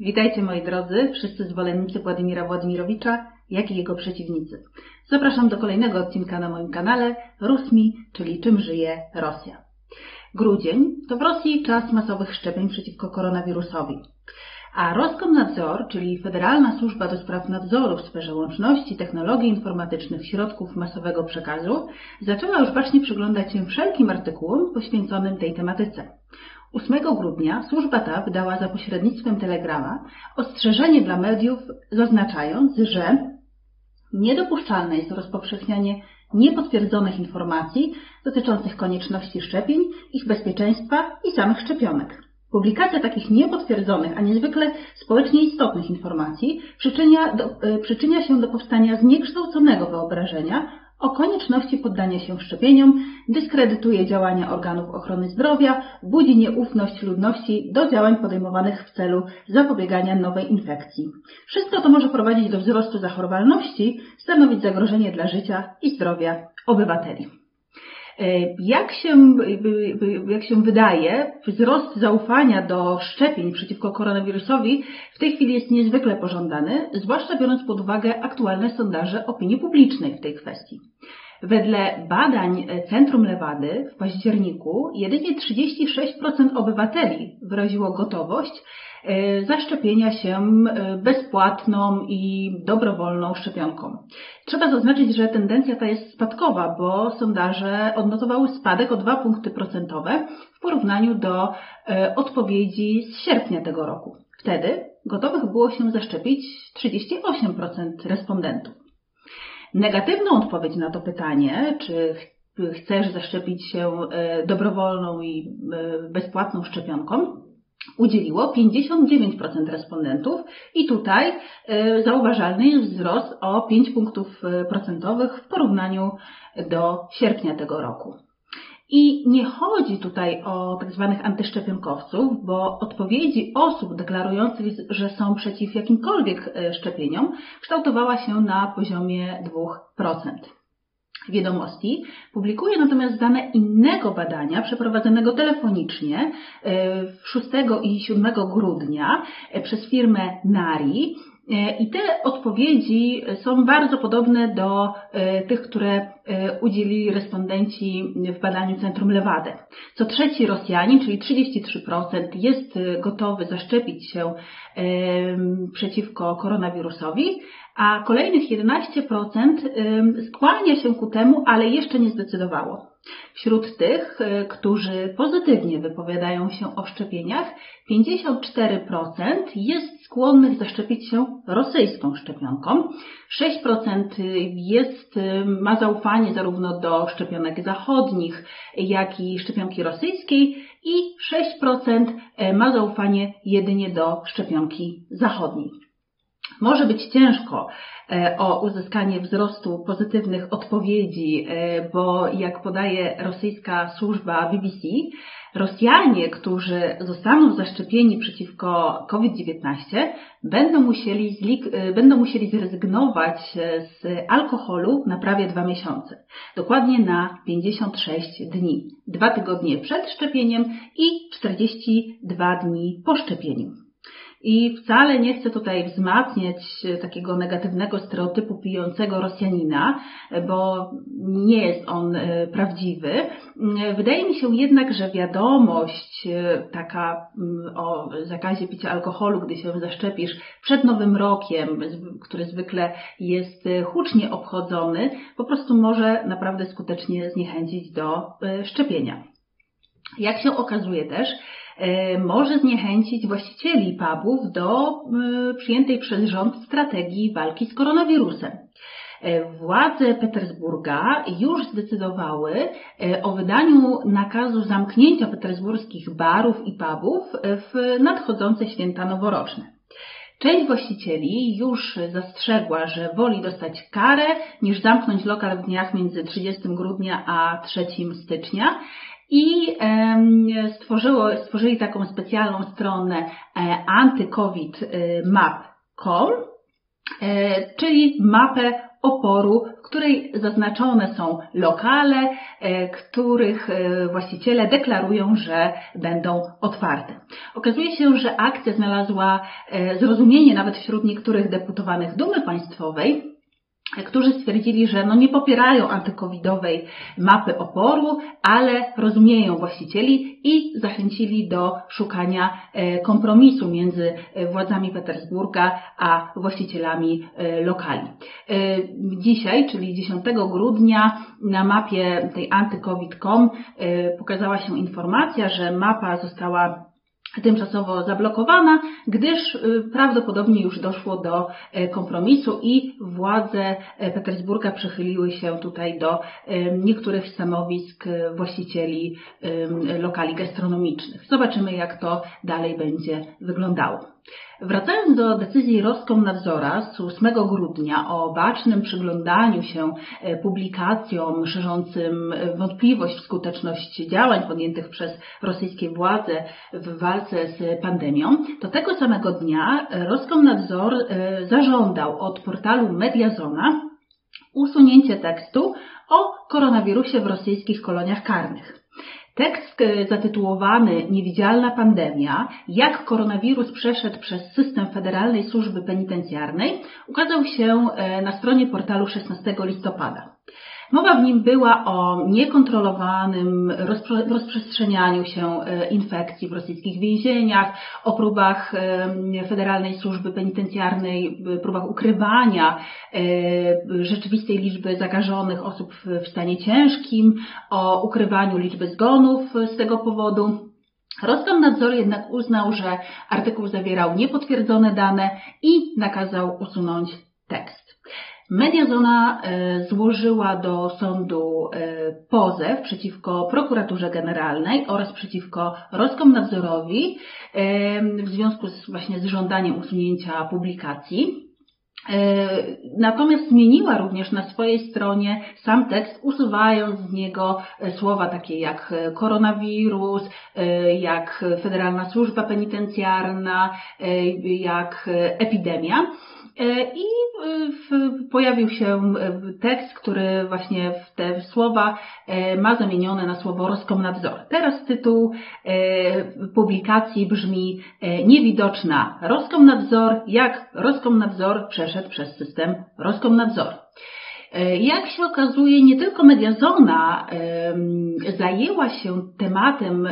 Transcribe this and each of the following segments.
Witajcie moi drodzy, wszyscy zwolennicy Władimira Władimirowicza, jak i jego przeciwnicy. Zapraszam do kolejnego odcinka na moim kanale Rusmi, czyli czym żyje Rosja. Grudzień to w Rosji czas masowych szczepień przeciwko koronawirusowi. A Roskomnadzor, czyli Federalna Służba do Spraw Nadzoru w sferze łączności, technologii informatycznych, środków masowego przekazu, zaczęła już bacznie przyglądać się wszelkim artykułom poświęconym tej tematyce. 8 grudnia służba ta wydała za pośrednictwem telegrama ostrzeżenie dla mediów, zaznaczając, że niedopuszczalne jest rozpowszechnianie niepotwierdzonych informacji dotyczących konieczności szczepień, ich bezpieczeństwa i samych szczepionek. Publikacja takich niepotwierdzonych, a niezwykle społecznie istotnych informacji przyczynia, do, e, przyczynia się do powstania zniekształconego wyobrażenia o konieczności poddania się szczepieniom, dyskredytuje działania organów ochrony zdrowia, budzi nieufność ludności do działań podejmowanych w celu zapobiegania nowej infekcji. Wszystko to może prowadzić do wzrostu zachorowalności, stanowić zagrożenie dla życia i zdrowia obywateli. E, jak się, jak się wydaje, wzrost zaufania do szczepień przeciwko koronawirusowi w tej chwili jest niezwykle pożądany, zwłaszcza biorąc pod uwagę aktualne sondaże opinii publicznej w tej kwestii. Wedle badań Centrum Lewady w październiku jedynie 36% obywateli wyraziło gotowość E, zaszczepienia się e, bezpłatną i dobrowolną szczepionką. Trzeba zaznaczyć, że tendencja ta jest spadkowa, bo sondaże odnotowały spadek o 2 punkty procentowe w porównaniu do e, odpowiedzi z sierpnia tego roku. Wtedy gotowych było się zaszczepić 38% respondentów. Negatywną odpowiedź na to pytanie, czy chcesz zaszczepić się dobrowolną i bezpłatną szczepionką, udzieliło 59% respondentów i tutaj e, zauważalny jest wzrost o 5 punktów e, procentowych w porównaniu do sierpnia tego roku. I nie chodzi tutaj o tak zwanych antyszczepionkowców, bo odpowiedzi osób deklarujących, że są przeciw jakimkolwiek e, szczepieniom, kształtowała się na poziomie 2% wiadomości, publikuje natomiast dane innego badania przeprowadzonego telefonicznie 6 e, i 7 grudnia e, przez firmę Nari. E, I te odpowiedzi są bardzo podobne do tych, które udzielili respondenci w badaniu Centrum Lewady. Co trzeci Rosjanin, czyli 33%, jest gotowy zaszczepić się przeciwko koronawirusowi, a kolejnych 11% skłania się ku temu, ale jeszcze nie zdecydowało. Wśród tych, y, którzy pozytywnie wypowiadają się o szczepieniach, 54% jest skłonnych zaszczepić się rosyjską szczepionką, 6% jest, y, ma zaufanie zarówno do szczepionek zachodnich, jak i szczepionki rosyjskiej i 6% y, ma zaufanie jedynie do szczepionki zachodniej. Może być ciężko e, o uzyskanie wzrostu pozytywnych odpowiedzi, e, bo jak podaje rosyjska służba BBC, Rosjanie, którzy zostaną zaszczepieni przeciwko COVID-19, będą musieli, e, będą musieli zrezygnować z alkoholu na prawie dwa miesiące. Dokładnie na 56 dni. Dwa tygodnie przed szczepieniem i 42 dni po szczepieniu. I wcale nie chcę tutaj wzmacniać takiego negatywnego stereotypu pijącego Rosjanina, bo nie jest on e, prawdziwy. Wydaje mi się jednak, że wiadomość e, taka mm, o zakazie picia alkoholu, gdy się zaszczepisz przed Nowym Rokiem, który zwykle jest e, hucznie obchodzony, po prostu może naprawdę skutecznie zniechęcić do szczepienia. Jak się okazuje też, E, może zniechęcić właścicieli pubów do e, przyjętej przez rząd strategii walki z koronawirusem. E, władze Petersburga już zdecydowały o wydaniu nakazu zamknięcia petersburskich barów i pubów w nadchodzące święta noworoczne. Część właścicieli już zastrzegła, że woli dostać karę niż zamknąć lokal w dniach między 30 grudnia a 3 stycznia i stworzyło, stworzyli taką specjalną stronę e, antycovidmap.com, e, czyli mapę oporu, w której zaznaczone są lokale, których właściciele deklarują, że będą otwarte. Okazuje się, że akcja znalazła zrozumienie nawet wśród niektórych deputowanych Dumy Państwowej, którzy stwierdzili, że no nie popierają antykowidowej mapy oporu, ale rozumieją właścicieli i zachęcili do szukania e, kompromisu między e, władzami Petersburga a właścicielami e, lokali. Dzisiaj, czyli 10 grudnia, na mapie tej antycovid.com pokazała się informacja, że mapa została tymczasowo zablokowana, gdyż y, prawdopodobnie już doszło do e, kompromisu i władze e, Petersburga przychyliły się tutaj do e, niektórych stanowisk właścicieli lokali gastronomicznych. Zobaczymy, jak to dalej będzie wyglądało. Wracając do decyzji Roskomnadzora z 8 grudnia o bacznym przyglądaniu się e, publikacjom szerzącym wątpliwość w skuteczność działań podjętych przez rosyjskie władze w walce z pandemią, to tego samego dnia Roskomnadzor e, zażądał od portalu Mediazona usunięcie tekstu o koronawirusie w rosyjskich koloniach karnych. Tekst e, zatytułowany Niewidzialna pandemia, jak koronawirus przeszedł przez system Federalnej Służby Penitencjarnej ukazał się e, na stronie portalu 16 listopada. Mowa w nim była o niekontrolowanym rozprzestrzenianiu się e, infekcji w rosyjskich więzieniach, o próbach Federalnej Służby Penitencjarnej, próbach ukrywania e, rzeczywistej liczby zakażonych osób w stanie ciężkim, o ukrywaniu liczby zgonów z tego powodu. Roskomnadzor jednak uznał, że artykuł zawierał niepotwierdzone dane i nakazał usunąć tekst. Mediazona e, złożyła do sądu e, pozew przeciwko prokuraturze generalnej oraz przeciwko Roskomnadzorowi e, w związku z, właśnie z żądaniem usunięcia publikacji. Natomiast zmieniła również na swojej stronie sam tekst, usuwając z niego słowa takie jak koronawirus, jak Federalna Służba Penitencjarna, jak epidemia. E, I e, pojawił się e, tekst, który właśnie w te słowa ma zamienione na słowo Roskomnadzor. Teraz tytuł publikacji brzmi Niewidoczna Roskomnadzor, jak Roskomnadzor przeszedł przez system Roskomnadzor. Jak się okazuje, nie tylko Mediazona zajęła się tematem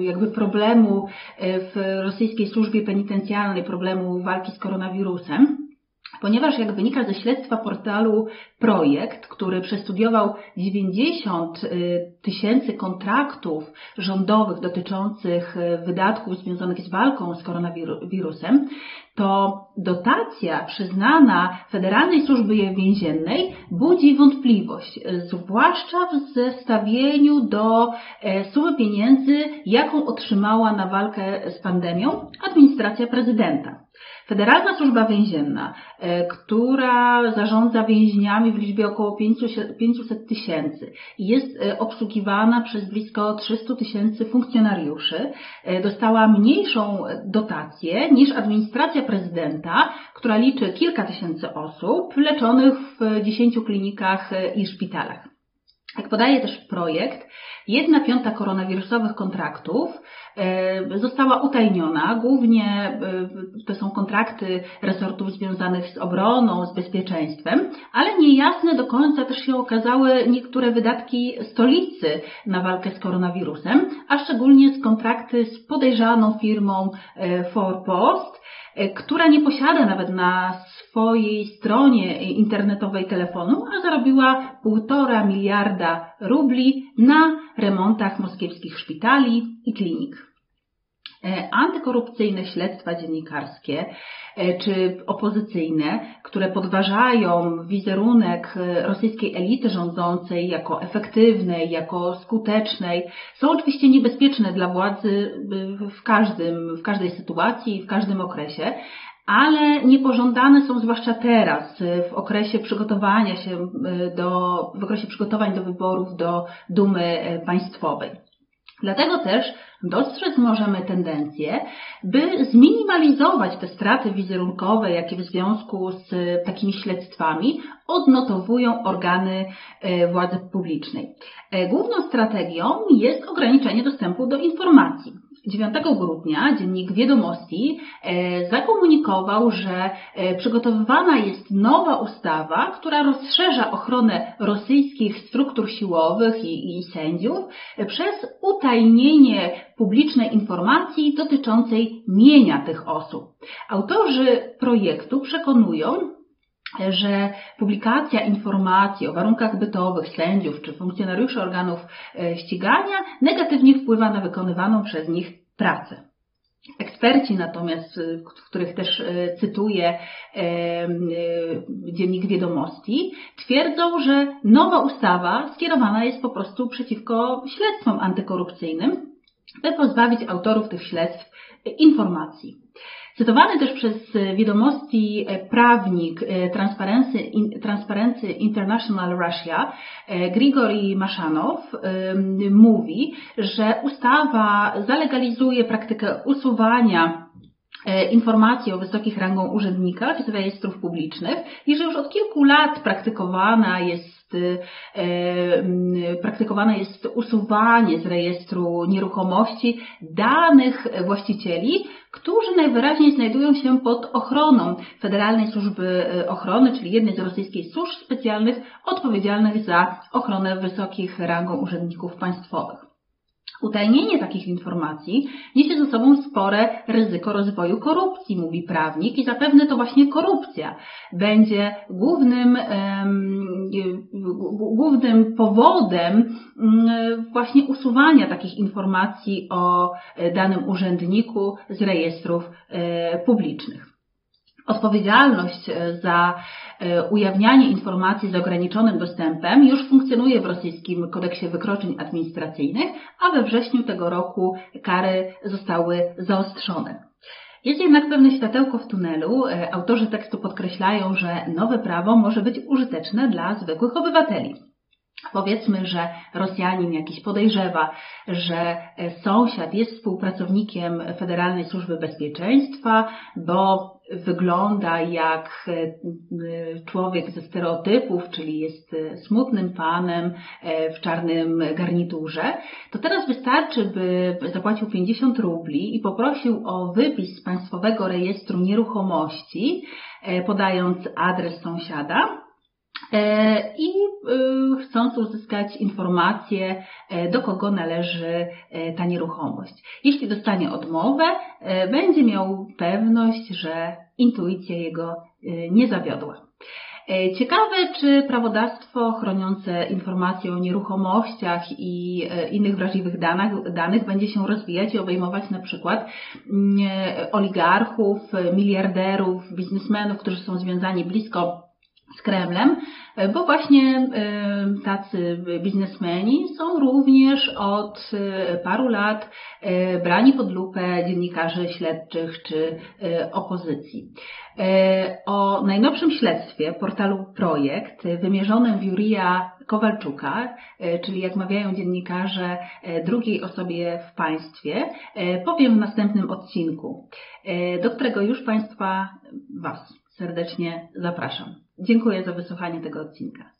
jakby problemu e, w rosyjskiej służbie penitencjalnej, problemu walki z koronawirusem, ponieważ jak wynika ze śledztwa portalu Projekt, który przestudiował 90 e, tysięcy kontraktów rządowych dotyczących e, wydatków związanych z walką z koronawirusem, to dotacja przyznana Federalnej Służbie Więziennej budzi wątpliwość, zwłaszcza w zestawieniu do e, sumy pieniędzy, jaką otrzymała na walkę z pandemią administracja prezydenta. Federalna Służba Więzienna, e, która zarządza więźniami w liczbie około 500 tysięcy i jest e, obsługiwana przez blisko 300 tysięcy funkcjonariuszy, dostała mniejszą dotację niż administracja prezydenta, która liczy kilka tysięcy osób leczonych w 10 klinikach i szpitalach. Jak podaje też projekt, jedna piąta koronawirusowych kontraktów e, została utajniona. Głównie e, to są kontrakty resortów związanych z obroną, z bezpieczeństwem, ale niejasne do końca też się okazały niektóre wydatki stolicy na walkę z koronawirusem, a szczególnie z kontrakty z podejrzaną firmą e, Forpost, E, która nie posiada nawet na swojej stronie internetowej telefonu, a zarobiła półtora miliarda rubli na remontach moskiewskich szpitali i klinik. E, antykorupcyjne śledztwa dziennikarskie e, czy opozycyjne, które podważają wizerunek e, rosyjskiej elity rządzącej jako efektywnej, jako skutecznej, są oczywiście niebezpieczne dla władzy w, każdym, w każdej sytuacji, w każdym okresie, ale niepożądane są zwłaszcza teraz, w okresie przygotowania się do, w okresie przygotowań do wyborów do Dumy Państwowej. Dlatego też dostrzec możemy tendencję, by zminimalizować te straty wizerunkowe, jakie w związku z takimi śledztwami odnotowują organy władzy publicznej. Główną strategią jest ograniczenie dostępu do informacji. 9 grudnia dziennik Wiadomości e, zakomunikował, że e, przygotowywana jest nowa ustawa, która rozszerza ochronę rosyjskich struktur siłowych i, i sędziów przez utajnienie publicznej informacji dotyczącej mienia tych osób. Autorzy projektu przekonują, że publikacja informacji o warunkach bytowych sędziów czy funkcjonariuszy organów e, ścigania negatywnie wpływa na wykonywaną przez nich pracę. Eksperci natomiast, w których też e, cytuję e, dziennik wiadomości, twierdzą, że nowa ustawa skierowana jest po prostu przeciwko śledztwom antykorupcyjnym, by pozbawić autorów tych śledztw informacji. Cytowany też przez wiadomości e, prawnik e, Transparency, International Russia, e, Grigori Maszanow, mówi, że ustawa zalegalizuje praktykę usuwania informacji o wysokich rangą urzędnikach z rejestrów publicznych i że już od kilku lat praktykowana jest praktykowane jest usuwanie z rejestru nieruchomości danych właścicieli, którzy najwyraźniej znajdują się pod ochroną Federalnej Służby Ochrony, czyli jednej z rosyjskich służb specjalnych odpowiedzialnych za ochronę wysokich rangą urzędników państwowych. Utajnienie takich informacji niesie ze sobą spore ryzyko rozwoju korupcji, mówi prawnik, i zapewne to właśnie korupcja będzie głównym, głównym powodem mm, właśnie usuwania takich informacji o danym urzędniku z rejestrów e, publicznych. Odpowiedzialność e, za e, ujawnianie informacji z ograniczonym dostępem już funkcjonuje w rosyjskim kodeksie wykroczeń administracyjnych, a we wrześniu tego roku kary zostały zaostrzone. Jest jednak pewne światełko w tunelu. E, autorzy tekstu podkreślają, że nowe prawo może być użyteczne dla zwykłych obywateli. Powiedzmy, że Rosjanin jakiś podejrzewa, że sąsiad jest współpracownikiem Federalnej Służby Bezpieczeństwa, bo wygląda jak e, człowiek ze stereotypów, czyli jest e, smutnym panem e, w czarnym garniturze, to teraz wystarczy, by zapłacił 50 rubli i poprosił o wypis z Państwowego Rejestru Nieruchomości, podając adres sąsiada. E, i e, chcąc uzyskać informację, e, do kogo należy ta nieruchomość. Jeśli dostanie odmowę, będzie miał pewność, że intuicja jego nie zawiodła. Ciekawe, czy prawodawstwo chroniące informacje o nieruchomościach i innych wrażliwych danych, danych będzie się rozwijać i obejmować na przykład mm, oligarchów, miliarderów, biznesmenów, którzy są związani blisko z Kremlem, e, bo właśnie e, tacy biznesmeni są również od e, paru lat brani pod lupę dziennikarzy śledczych czy opozycji. O najnowszym śledztwie portalu Projekt wymierzonym w Jurija Kowalczuka, czyli jak mawiają dziennikarze drugiej osobie w państwie, powiem w następnym odcinku, do którego już Państwa Was serdecznie zapraszam. Dziękuję za wysłuchanie tego odcinka.